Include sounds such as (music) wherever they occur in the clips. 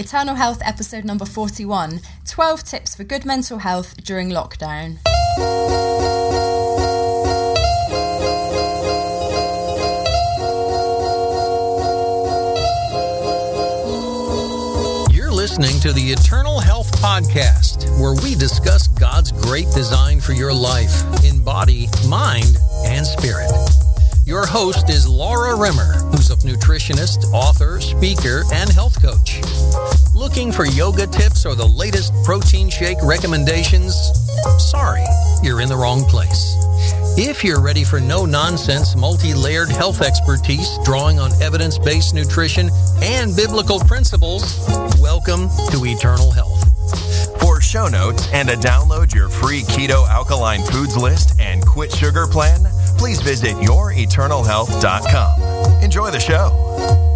Eternal Health episode number 41 12 tips for good mental health during lockdown. You're listening to the Eternal Health Podcast, where we discuss God's great design for your life in body, mind, and spirit. Your host is Laura Rimmer, who's a nutritionist, author, speaker, and health coach. Looking for yoga tips or the latest protein shake recommendations? Sorry, you're in the wrong place. If you're ready for no nonsense, multi layered health expertise drawing on evidence based nutrition and biblical principles, welcome to Eternal Health. For show notes and to download your free keto alkaline foods list and quit sugar plan, please visit youreternalhealth.com. Enjoy the show.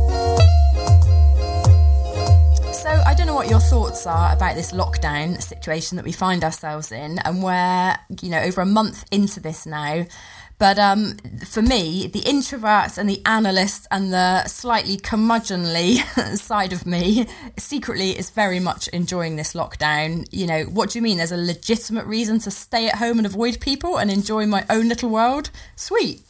So, I don't know what your thoughts are about this lockdown situation that we find ourselves in, and where, you know, over a month into this now. But um, for me, the introverts and the analysts and the slightly curmudgeonly (laughs) side of me secretly is very much enjoying this lockdown. You know, what do you mean? There's a legitimate reason to stay at home and avoid people and enjoy my own little world? Sweet.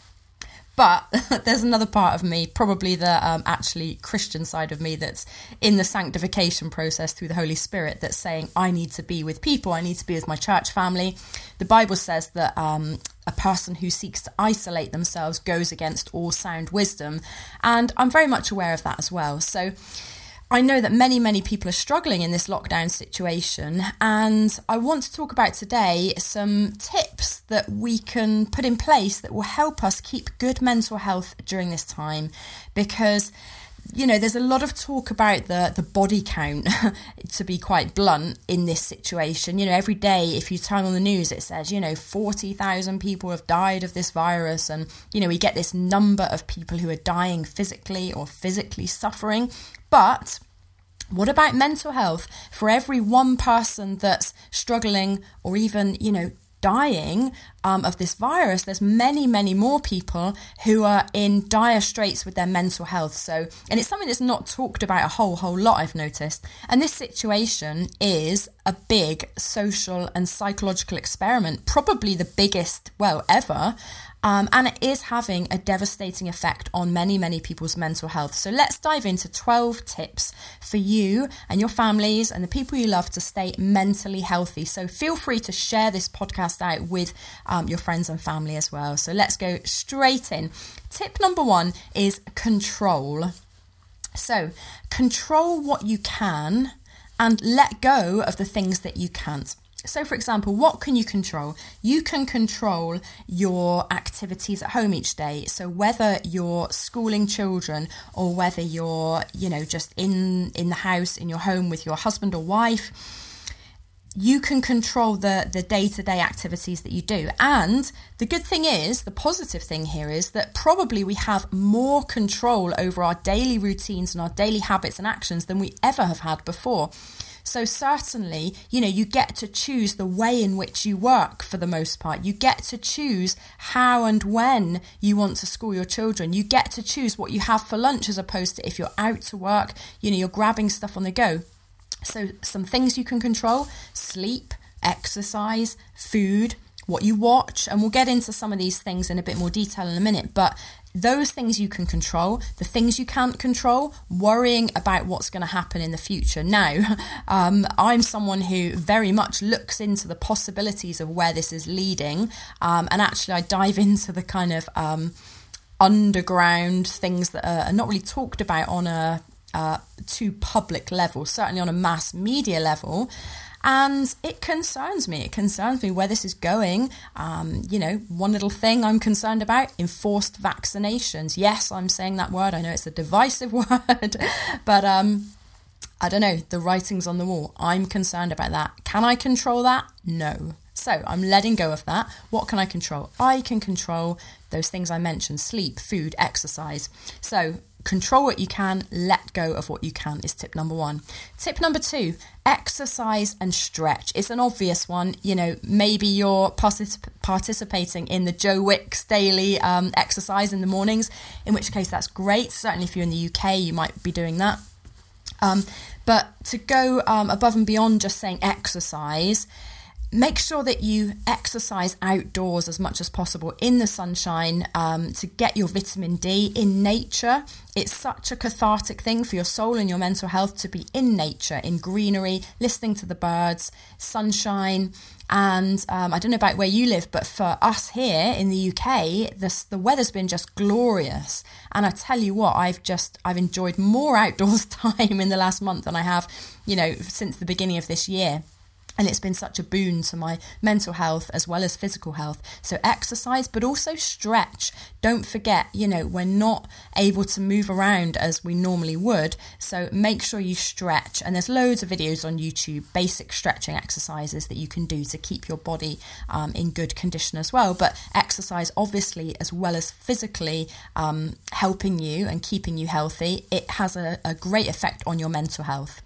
But (laughs) there's another part of me, probably the um, actually Christian side of me, that's in the sanctification process through the Holy Spirit that's saying, I need to be with people, I need to be with my church family. The Bible says that um, a person who seeks to isolate themselves goes against all sound wisdom. And I'm very much aware of that as well. So, I know that many, many people are struggling in this lockdown situation, and I want to talk about today some tips that we can put in place that will help us keep good mental health during this time because you know, there's a lot of talk about the the body count, (laughs) to be quite blunt, in this situation. You know, every day, if you turn on the news, it says, you know, 40,000 people have died of this virus. And, you know, we get this number of people who are dying physically or physically suffering. But what about mental health? For every one person that's struggling or even, you know, dying um, of this virus, there's many, many more people who are in dire straits with their mental health. So, and it's something that's not talked about a whole, whole lot, I've noticed. And this situation is a big social and psychological experiment, probably the biggest, well, ever. Um, and it is having a devastating effect on many, many people's mental health. So let's dive into 12 tips for you and your families and the people you love to stay mentally healthy. So feel free to share this podcast out with um, your friends and family as well. So let's go straight in. Tip number one is control. So control what you can and let go of the things that you can't. So, for example, what can you control? You can control your activities at home each day. So, whether you're schooling children or whether you're, you know, just in in the house in your home with your husband or wife, you can control the the day-to-day activities that you do. And the good thing is, the positive thing here is that probably we have more control over our daily routines and our daily habits and actions than we ever have had before. So certainly, you know, you get to choose the way in which you work for the most part. You get to choose how and when you want to school your children. You get to choose what you have for lunch as opposed to if you're out to work, you know, you're grabbing stuff on the go. So some things you can control, sleep, exercise, food, what you watch, and we'll get into some of these things in a bit more detail in a minute. But those things you can control, the things you can't control, worrying about what's going to happen in the future. Now, (laughs) um, I'm someone who very much looks into the possibilities of where this is leading, um, and actually, I dive (laughs) into the kind of um, underground things that are not really talked about on a uh, too public level, certainly on a mass media level. And it concerns me. It concerns me where this is going. Um, you know, one little thing I'm concerned about enforced vaccinations. Yes, I'm saying that word. I know it's a divisive (laughs) word, but um, I don't know. The writing's on the wall. I'm concerned about that. Can I control that? No. So I'm letting go of that. What can I control? I can control those things I mentioned sleep, food, exercise. So control what you can, let go of what you can is tip number one. Tip number two exercise and stretch. It's an obvious one. You know, maybe you're particip- participating in the Joe Wicks daily um, exercise in the mornings, in which case that's great. Certainly, if you're in the UK, you might be doing that. Um, But to go um, above and beyond just saying exercise, make sure that you exercise outdoors as much as possible in the sunshine um, to get your vitamin D in nature. It's such a cathartic thing for your soul and your mental health to be in nature, in greenery, listening to the birds, sunshine. And um, I don't know about where you live, but for us here in the UK, this, the weather's been just glorious. And I tell you what, I've just I've enjoyed more (laughs) outdoors time in the last month than I have, you know, since the beginning of this year and it's been such a boon to my mental health as well as physical health. So, exercise, but also stretch. Don't forget, you know, we're not able to move around as we normally would. So, make sure you stretch. And there's loads of videos on YouTube, basic stretching exercises that you can do to keep your body um, in good condition as well. But exercise, obviously, as well as physically um, helping you and keeping you healthy, it has a, a great effect on your mental health.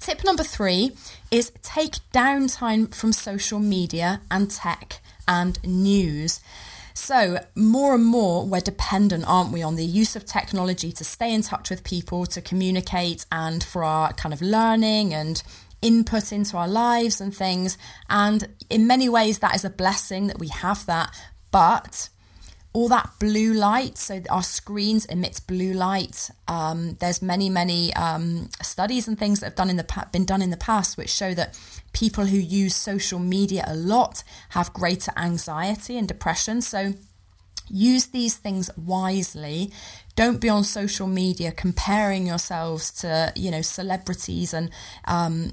Tip number three is take downtime from social media and tech and news. So, more and more, we're dependent, aren't we, on the use of technology to stay in touch with people, to communicate, and for our kind of learning and input into our lives and things. And in many ways, that is a blessing that we have that. But all that blue light so our screens emit blue light. Um, there's many many um, studies and things that have done in the pa- been done in the past which show that people who use social media a lot have greater anxiety and depression. So use these things wisely. Don't be on social media comparing yourselves to you know celebrities and um,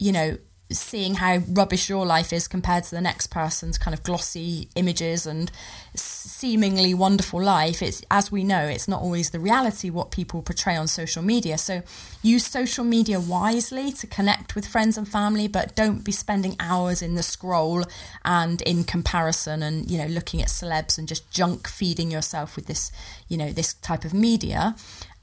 you know seeing how rubbish your life is compared to the next person's kind of glossy images and seemingly wonderful life it's as we know it's not always the reality what people portray on social media. So use social media wisely to connect with friends and family but don't be spending hours in the scroll and in comparison and you know looking at celebs and just junk feeding yourself with this you know this type of media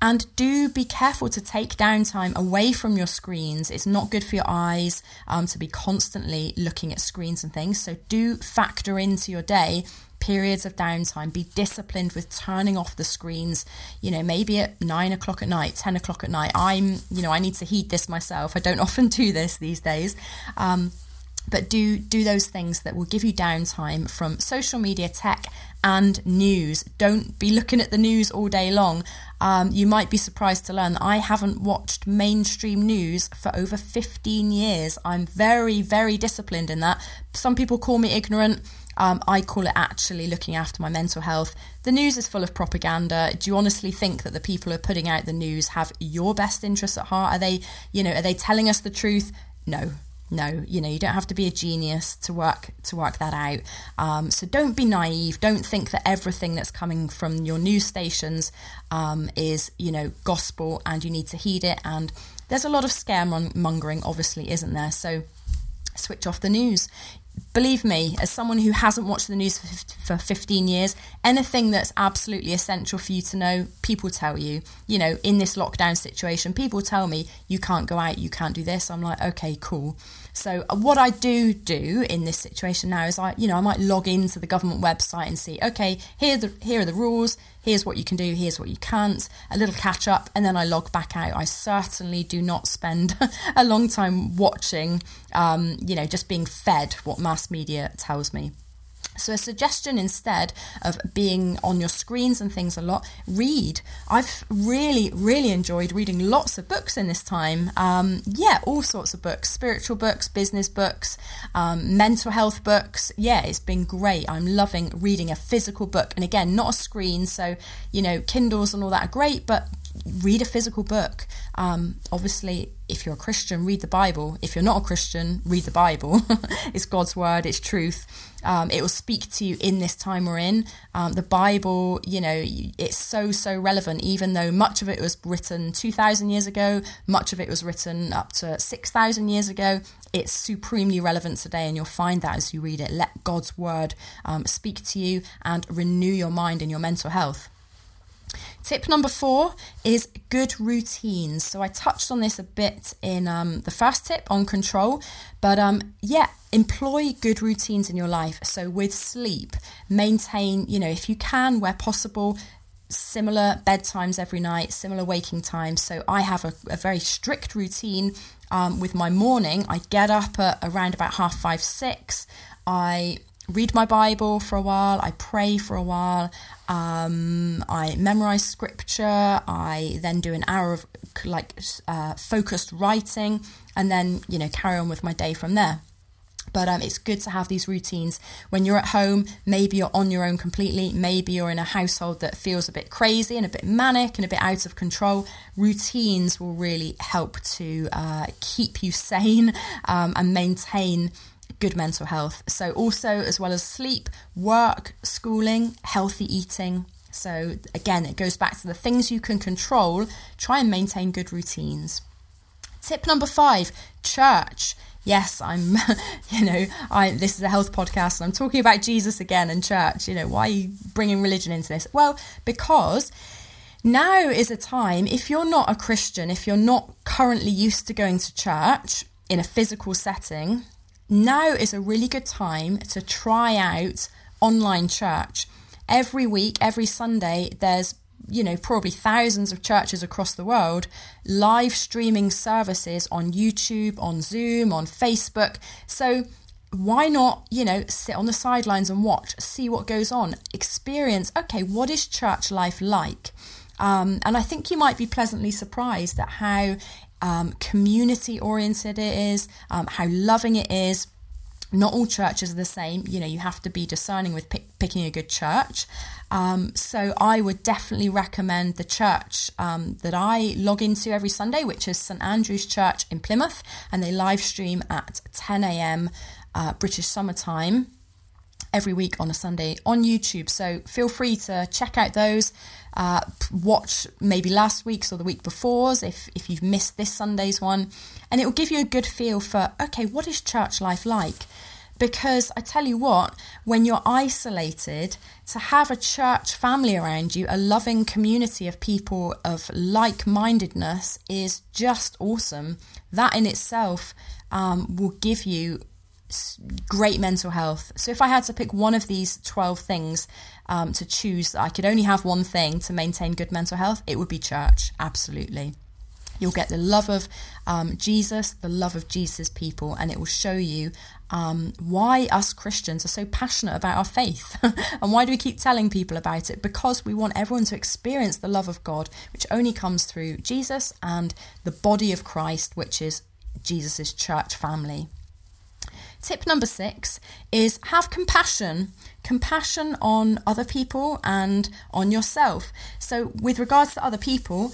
and do be careful to take downtime away from your screens. It's not good for your eyes um, to be constantly looking at screens and things. So do factor into your day periods of downtime. Be disciplined with turning off the screens, you know, maybe at nine o'clock at night, 10 o'clock at night. I'm, you know, I need to heed this myself. I don't (laughs) often do this these days. Um, but do do those things that will give you downtime from social media tech and news don't be looking at the news all day long um, you might be surprised to learn that i haven't watched mainstream news for over 15 years i'm very very disciplined in that some people call me ignorant um, I call it actually looking after my mental health. The news is full of propaganda. Do you honestly think that the people who are putting out the news have your best interests at heart? Are they, you know, are they telling us the truth? No, no you know you don't have to be a genius to work to work that out. Um, so don't be naive. Don't think that everything that's coming from your news stations um, is you know gospel and you need to heed it. And there's a lot of scaremongering obviously isn't there? So switch off the news believe me, as someone who hasn't watched the news for, 15 years, anything that's absolutely essential for you to know, people tell you. You know, in this lockdown situation, people tell me you can't go out, you can't do this. I'm like, okay, cool. So uh, what I do do in this situation now is I, you know, I might log into the government website and see, okay, here the here are the rules. Here's what you can do. Here's what you can't. A little catch up, and then I log back out. I certainly do not spend (laughs) a long time watching, um, you know, just being fed what mass media tells me. So, a suggestion instead of being on your screens and things a lot, read. I've really, really enjoyed reading lots of books in this time. Um, yeah, all sorts of books spiritual books, business books, um, mental health books. Yeah, it's been great. I'm loving reading a physical book. And again, not a screen. So, you know, Kindles and all that are great, but read a physical book. Um, obviously, if you're a Christian, read the Bible. If you're not a Christian, read the Bible. (laughs) it's God's word, it's truth. Um, it will speak to you in this time we're in. Um, the Bible, you know, it's so, so relevant, even though much of it was written 2,000 years ago, much of it was written up to 6,000 years ago. It's supremely relevant today, and you'll find that as you read it. Let God's word um, speak to you and renew your mind and your mental health. Tip number four is good routines. So I touched on this a bit in um, the first tip on control, but um, yeah, employ good routines in your life. So with sleep, maintain, you know, if you can, where possible, similar bedtimes every night, similar waking times. So I have a, a very strict routine um, with my morning. I get up at around about half five, six. I read my Bible for a while, I pray for a while, um, I memorize scripture, I then do an hour of like uh, focused writing, and then you know carry on with my day from there. But um, it's good to have these routines when you're at home. Maybe you're on your own completely. Maybe you're in a household that feels a bit crazy and a bit manic and a bit out of control. Routines will really help to uh, keep you (laughs) sane um, and maintain good mental health. So, also, as well as sleep, work, schooling, healthy eating. So, again, it goes back to the things you can control. Try and maintain good routines. Tip number five church. Yes, I'm, (laughs) you know, I this is a health podcast and I'm talking about Jesus again and church. You know, why are you bringing religion into this? Well, because now is a time, if you're not a Christian, if you're not currently used to going to church in a physical setting, now is a really good time to try out online church. Every week, every Sunday, there's you know, probably thousands of churches across the world live streaming services on YouTube, on Zoom, on Facebook. So why not, you know, sit on the sidelines and watch, see what goes on, experience, okay, what is church life like? Um, and I think you might be pleasantly surprised at how um, community oriented it is, um, how loving it is. Not all churches are the same. You know, you have to be discerning with pick, picking a good church. Um, so I would definitely recommend the church um, that I log into every Sunday, which is St Andrew's Church in Plymouth, and they live stream at 10 a.m. Uh, British summertime every week on a Sunday on YouTube. So feel free to check out those. Uh, watch maybe last week's or the week before's if, if you've missed this Sunday's one. And it will give you a good feel for okay, what is church life like? Because I tell you what, when you're isolated, to have a church family around you, a loving community of people of like mindedness, is just awesome. That in itself um, will give you great mental health. So if I had to pick one of these 12 things um, to choose, I could only have one thing to maintain good mental health, it would be church, absolutely. You'll get the love of um, Jesus, the love of Jesus' people, and it will show you um, why us Christians are so passionate about our faith. (laughs) and why do we keep telling people about it? Because we want everyone to experience the love of God, which only comes through Jesus and the body of Christ, which is Jesus' church family. Tip number six is have compassion. Compassion on other people and on yourself. So, with regards to other people,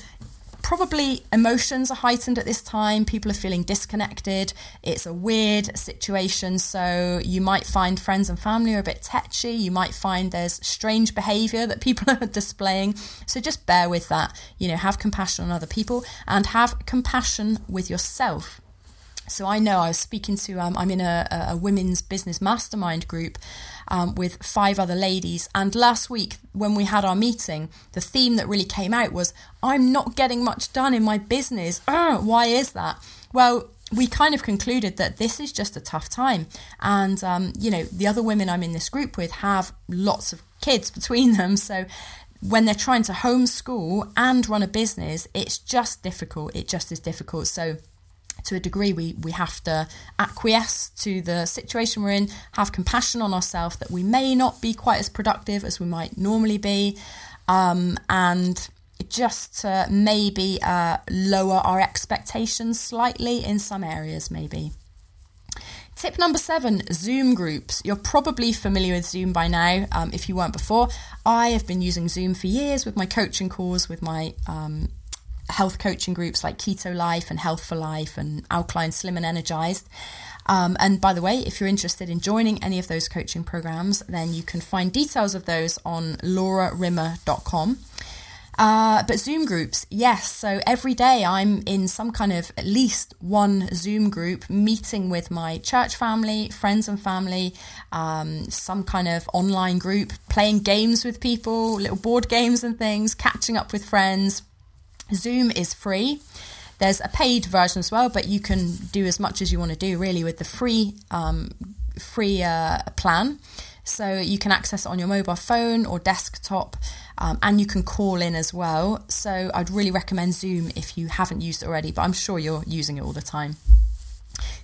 probably emotions are heightened at this time. People are feeling disconnected. It's a weird situation. So you might find friends and family are a bit tetchy. You might find there's strange behavior that people (laughs) are displaying. So just bear with that. You know, have compassion on other people and have compassion with yourself. So I know I was speaking to, um, I'm in a, a, women's business mastermind group um, with five other ladies. And last week, when we had our meeting, the theme that really came out was, I'm not getting much done in my business. why is that? Well, we kind of concluded that this is just a tough time. And, um, you know, the other women I'm in this group with have lots of kids (laughs) between them. So when they're trying to homeschool and run a business, it's just difficult. It just is difficult. So, to a degree we we have to acquiesce to the situation we're in have compassion on ourselves that we may not be quite as productive as we might normally be um, and just to maybe uh, lower our expectations slightly in some areas maybe Tip number seven Zoom groups. You're probably familiar with Zoom by now um, if you weren't before. I have been using Zoom for years with my coaching calls, with my um, health coaching groups like Keto Life and Health for Life and Alkaline Slim and Energized. Um, and by the way, if you're interested in joining any of those coaching programs, then you can find details of those on laurarimmer.com. Uh, but Zoom groups, yes. So every day I'm in some kind of at least one Zoom group meeting with my church family, friends and family, um, some kind of online group, playing games with people, little board games and things, catching up with friends, Zoom is free. There's a paid version as well, but you can do as much as you want to do really with the free um, free uh, plan. So you can access it on your mobile phone or desktop, um, and you can call in as well. So I'd really recommend Zoom if you haven't used it already, but I'm sure you're using it all the time.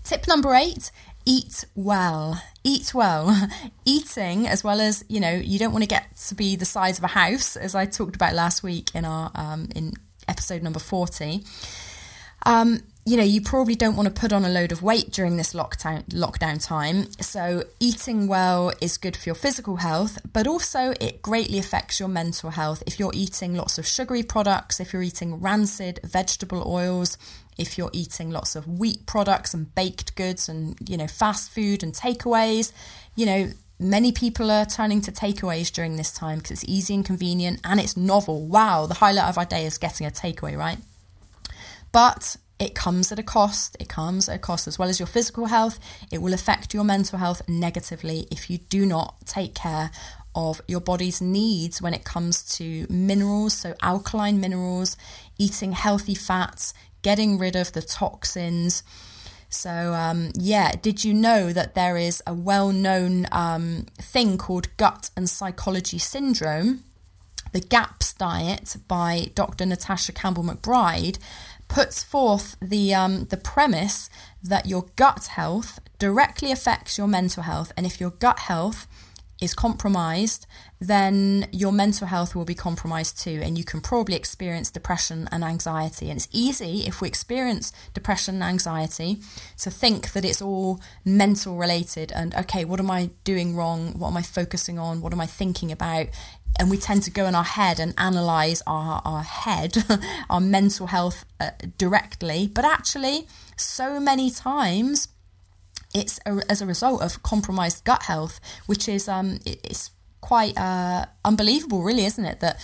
Tip number eight eat well. Eat well. (laughs) Eating, as well as, you know, you don't want to get to be the size of a house, as I talked about last week in our um, in episode number 40. Um, you know, you probably don't want to put on a load of weight during this lockdown lockdown time. So eating well is good for your physical health, but also it greatly affects your mental health. If you're eating lots of sugary products, if you're eating rancid vegetable oils, if you're eating lots of wheat products and baked goods and, you know, fast food and takeaways, you know, many people are turning to takeaways during this time because it's easy and convenient and it's novel. Wow, the highlight of our day is getting a takeaway, right? But it comes at a cost. It comes at a cost as well as your physical health. It will affect your mental health negatively if you do not take care of your body's needs when it comes to minerals, so alkaline minerals, eating healthy fats, getting rid of the toxins. So, um, yeah, did you know that there is a well known um, thing called gut and psychology syndrome? The GAPS diet by Dr. Natasha Campbell McBride puts forth the um, the premise that your gut health directly affects your mental health, and if your gut health is compromised, then your mental health will be compromised too, and you can probably experience depression and anxiety. And it's easy if we experience depression and anxiety to think that it's all mental related and okay, what am I doing wrong? What am I focusing on? What am I thinking about? and we tend to go in our head and analyze our, our head, (laughs) our mental health uh, directly. But actually, so many times it's a, as a result of compromised gut health, which is um, it's quite uh, unbelievable, really, isn't it? That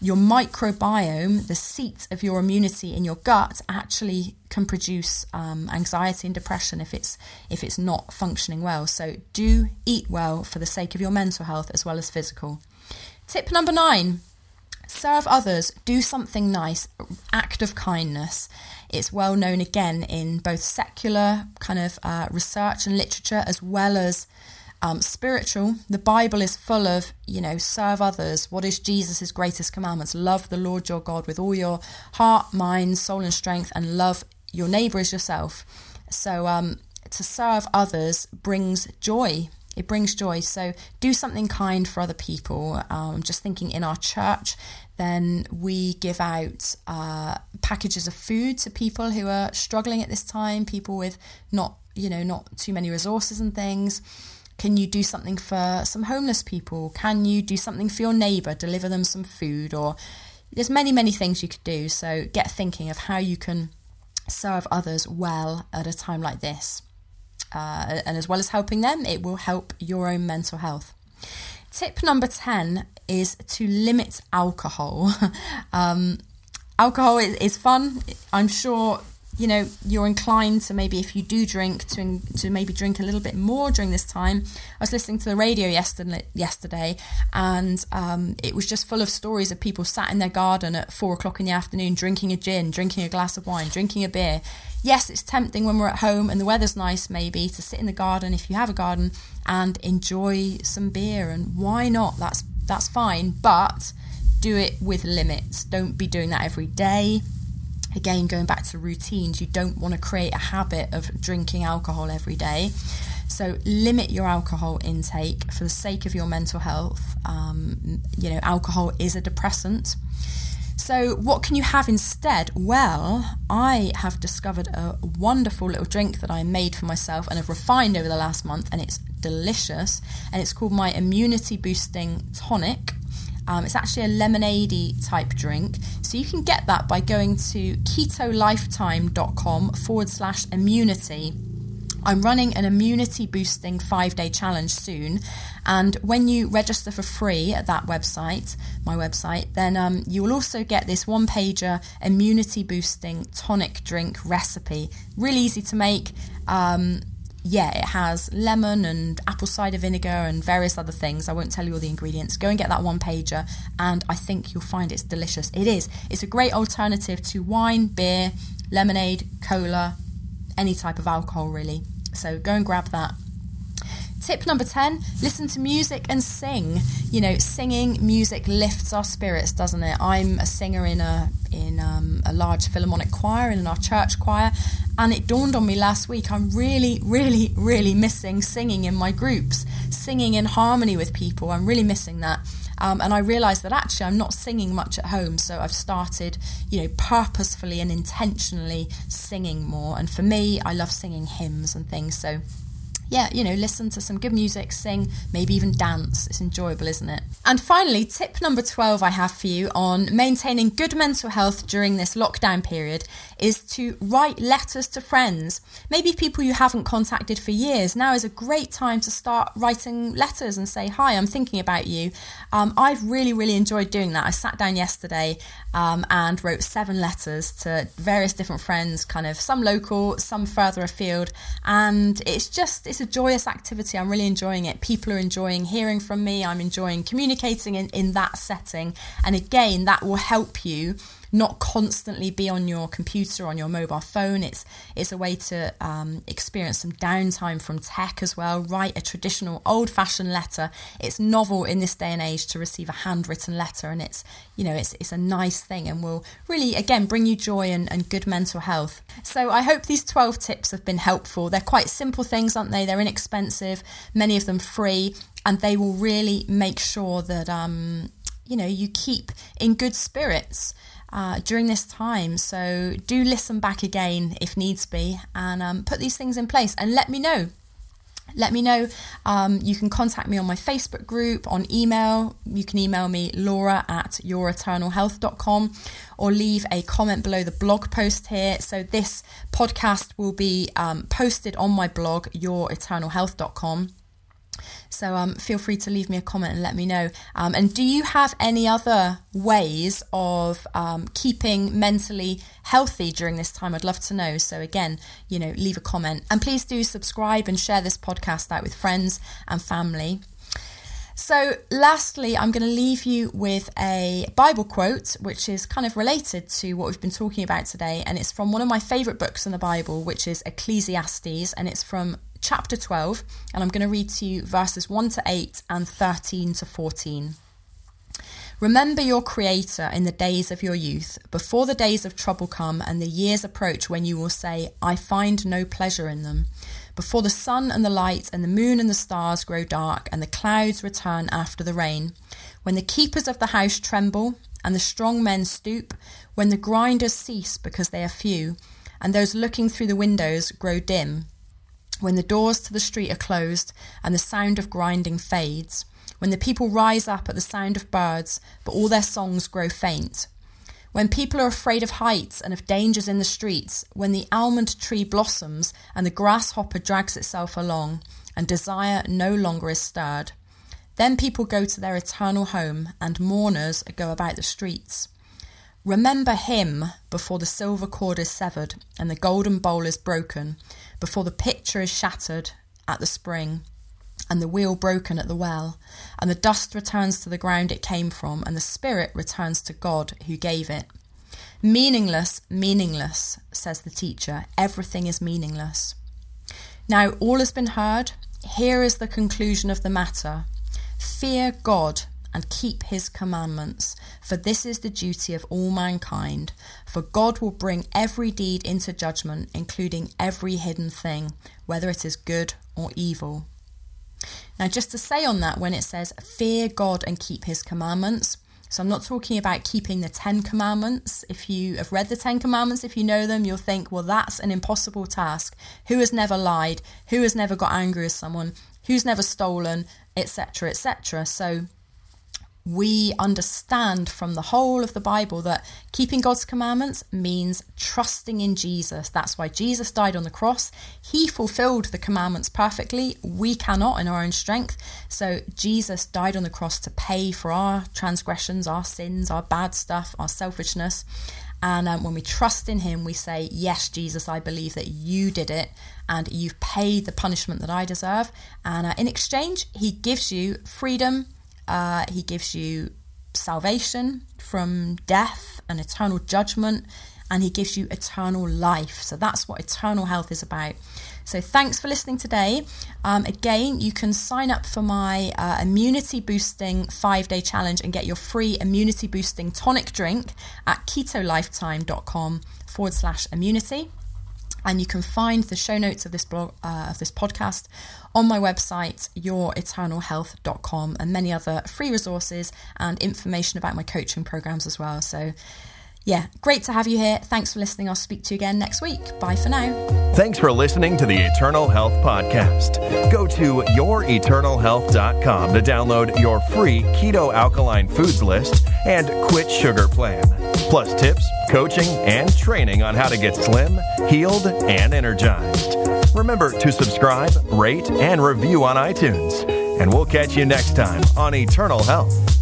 your microbiome, the seat of your immunity in your gut, actually can produce um, anxiety and depression if it's if it's not functioning well. So do eat well for the sake of your mental health as well as physical. Tip number nine serve others, do something nice, act of kindness. It's well known again in both secular kind of uh, research and literature as well as um, spiritual. The Bible is full of, you know, serve others. What is Jesus' greatest commandments? Love the Lord your God with all your heart, mind, soul, and strength, and love your neighbour as yourself. So, um, to serve others brings joy it brings joy. So do something kind for other people. Um, just thinking in our church, then we give out uh, packages of food to people who are struggling at this time, people with not, you know, not too many resources and things. Can you do something for some homeless people? Can you do something for your neighbour, deliver them some food? Or there's many, many things you could do. So get thinking of how you can serve others well at a time like this uh, and as well as helping them, it will help your own mental health. Tip number 10 is to limit alcohol. (laughs) um, alcohol is, is fun. I'm sure you know you're inclined to maybe if you do drink to to maybe drink a little bit more during this time. I was listening to the radio yesterday yesterday, and um, it was just full of stories of people sat in their garden at four o'clock in the afternoon drinking a gin, drinking a glass of wine, drinking a beer. Yes, it's tempting when we're at home and the weather's nice, maybe to sit in the garden if you have a garden and enjoy some beer. And why not? That's that's fine, but do it with limits. Don't be doing that every day again going back to routines you don't want to create a habit of drinking alcohol every day so limit your alcohol intake for the sake of your mental health um, you know alcohol is a depressant so what can you have instead well i have discovered a wonderful little drink that i made for myself and have refined over the last month and it's delicious and it's called my immunity boosting tonic um, it's actually a lemonade type drink. So you can get that by going to ketolifetime.com forward slash immunity. I'm running an immunity boosting five day challenge soon. And when you register for free at that website, my website, then um, you will also get this one pager immunity boosting tonic drink recipe. Really easy to make. Um, yeah, it has lemon and apple cider vinegar and various other things. I won't tell you all the ingredients. Go and get that one pager, and I think you'll find it's delicious. It is. It's a great alternative to wine, beer, lemonade, cola, any type of alcohol, really. So go and grab that. tip number 10 listen to music and sing. You know, singing music lifts our spirits, doesn't it? I'm a singer in a in um, a large philharmonic choir in our church choir, and it dawned on me last week I'm really, really, really missing singing in my groups, singing in harmony with people. I'm really missing that. Um, and I realised that actually I'm not singing much at home, so I've started, you know, purposefully and intentionally singing more. And for me, I love singing hymns and things. So yeah, you know, listen to some good music, sing, maybe even dance. It's enjoyable, isn't it? And finally, tip number 12 I have for you on maintaining good mental health during this lockdown period is to write letters to friends. Maybe people you haven't contacted for years. Now is a great time to start writing letters and say, Hi, I'm thinking about you. Um, I've really, really enjoyed doing that. I sat down yesterday um, and wrote seven letters to various different friends, kind of some local, some further afield. And it's just, it's a joyous activity. I'm really enjoying it. People are enjoying hearing from me. I'm enjoying communicating in, in that setting. And again, that will help you not constantly be on your computer on your mobile phone. It's it's a way to um, experience some downtime from tech as well. Write a traditional old fashioned letter. It's novel in this day and age to receive a handwritten letter and it's you know it's it's a nice thing and will really again bring you joy and, and good mental health. So i hope these 12 tips have been helpful. They're quite simple things aren't they? They're inexpensive many of them free and they will really make sure that um, you know you keep in good spirits uh, during this time. So do listen back again if needs be and um, put these things in place and let me know. Let me know. Um, you can contact me on my Facebook group, on email. You can email me laura at youreternalhealth.com or leave a comment below the blog post here. So, this podcast will be um, posted on my blog, youreternalhealth.com. So um, feel free to leave me a comment and let me know. Um, and do you have any other ways of um, keeping mentally healthy during this time? I'd love to know. So again, you know, leave a comment and please do subscribe and share this podcast out with friends and family. So, lastly, I'm going to leave you with a Bible quote, which is kind of related to what we've been talking about today. And it's from one of my favourite books in the Bible, which is Ecclesiastes. And it's from chapter 12, and I'm going to read to you verses 1 to 8 and 13 to 14. Remember your Creator in the days of your youth, before the days of trouble come and the years approach when you will say, I find no pleasure in them. Before the sun and the light and the moon and the stars grow dark and the clouds return after the rain. When the keepers of the house tremble and the strong men stoop, when the grinders cease because they are few, and those looking through the windows grow dim when the doors to the street are closed and the sound of grinding fades, when the people rise up at the sound of birds, but all their songs grow faint, when people are afraid of heights and of dangers in the streets, when the almond tree blossoms and the grasshopper drags itself along, and desire no longer is stirred, then people go to their eternal home, and mourners go about the streets. Remember him before the silver cord is severed and the golden bowl is broken, before the pitcher is shattered at the spring, and the wheel broken at the well, and the dust returns to the ground it came from, and the spirit returns to God who gave it. Meaningless, meaningless, says the teacher. Everything is meaningless. Now all has been heard. Here is the conclusion of the matter. Fear God and keep his commandments, for this is the duty of all mankind. For God will bring every deed into judgment, including every hidden thing, whether it is good or evil. Now, just to say on that, when it says fear God and keep his commandments, so I'm not talking about keeping the Ten Commandments. If you have read the Ten Commandments, if you know them, you'll think, well, that's an impossible task. Who has never lied? Who has never got angry with someone? Who's never stolen? Etc. Etc. So we understand from the whole of the Bible that keeping God's commandments means trusting in Jesus. That's why Jesus died on the cross. He fulfilled the commandments perfectly. We cannot in our own strength. So Jesus died on the cross to pay for our transgressions, our sins, our bad stuff, our selfishness. And um, when we trust in Him, we say, Yes, Jesus, I believe that you did it and you've paid the punishment that I deserve. And uh, in exchange, He gives you freedom uh, he gives you salvation from death and eternal judgment. and He gives you eternal life. So that's what eternal health is about. So thanks for listening today. Um, again, you can sign up for my uh, immunity boosting five day challenge and get your free immunity boosting tonic drink at ketolifetime.com forward slash immunity. And you can find the show notes of this blog, uh, of this podcast on my website, youreternalhealth.com, and many other free resources and information about my coaching programs as well. So yeah, great to have you here. Thanks for listening. I'll speak to you again next week. Bye for now. Thanks for listening to the Eternal Health Podcast. Go to youreternalhealth.com to download your free keto alkaline foods list and quit sugar plan, plus tips, coaching, and training on how to get slim, healed, and energized. Remember to subscribe, rate, and review on iTunes. And we'll catch you next time on Eternal Health.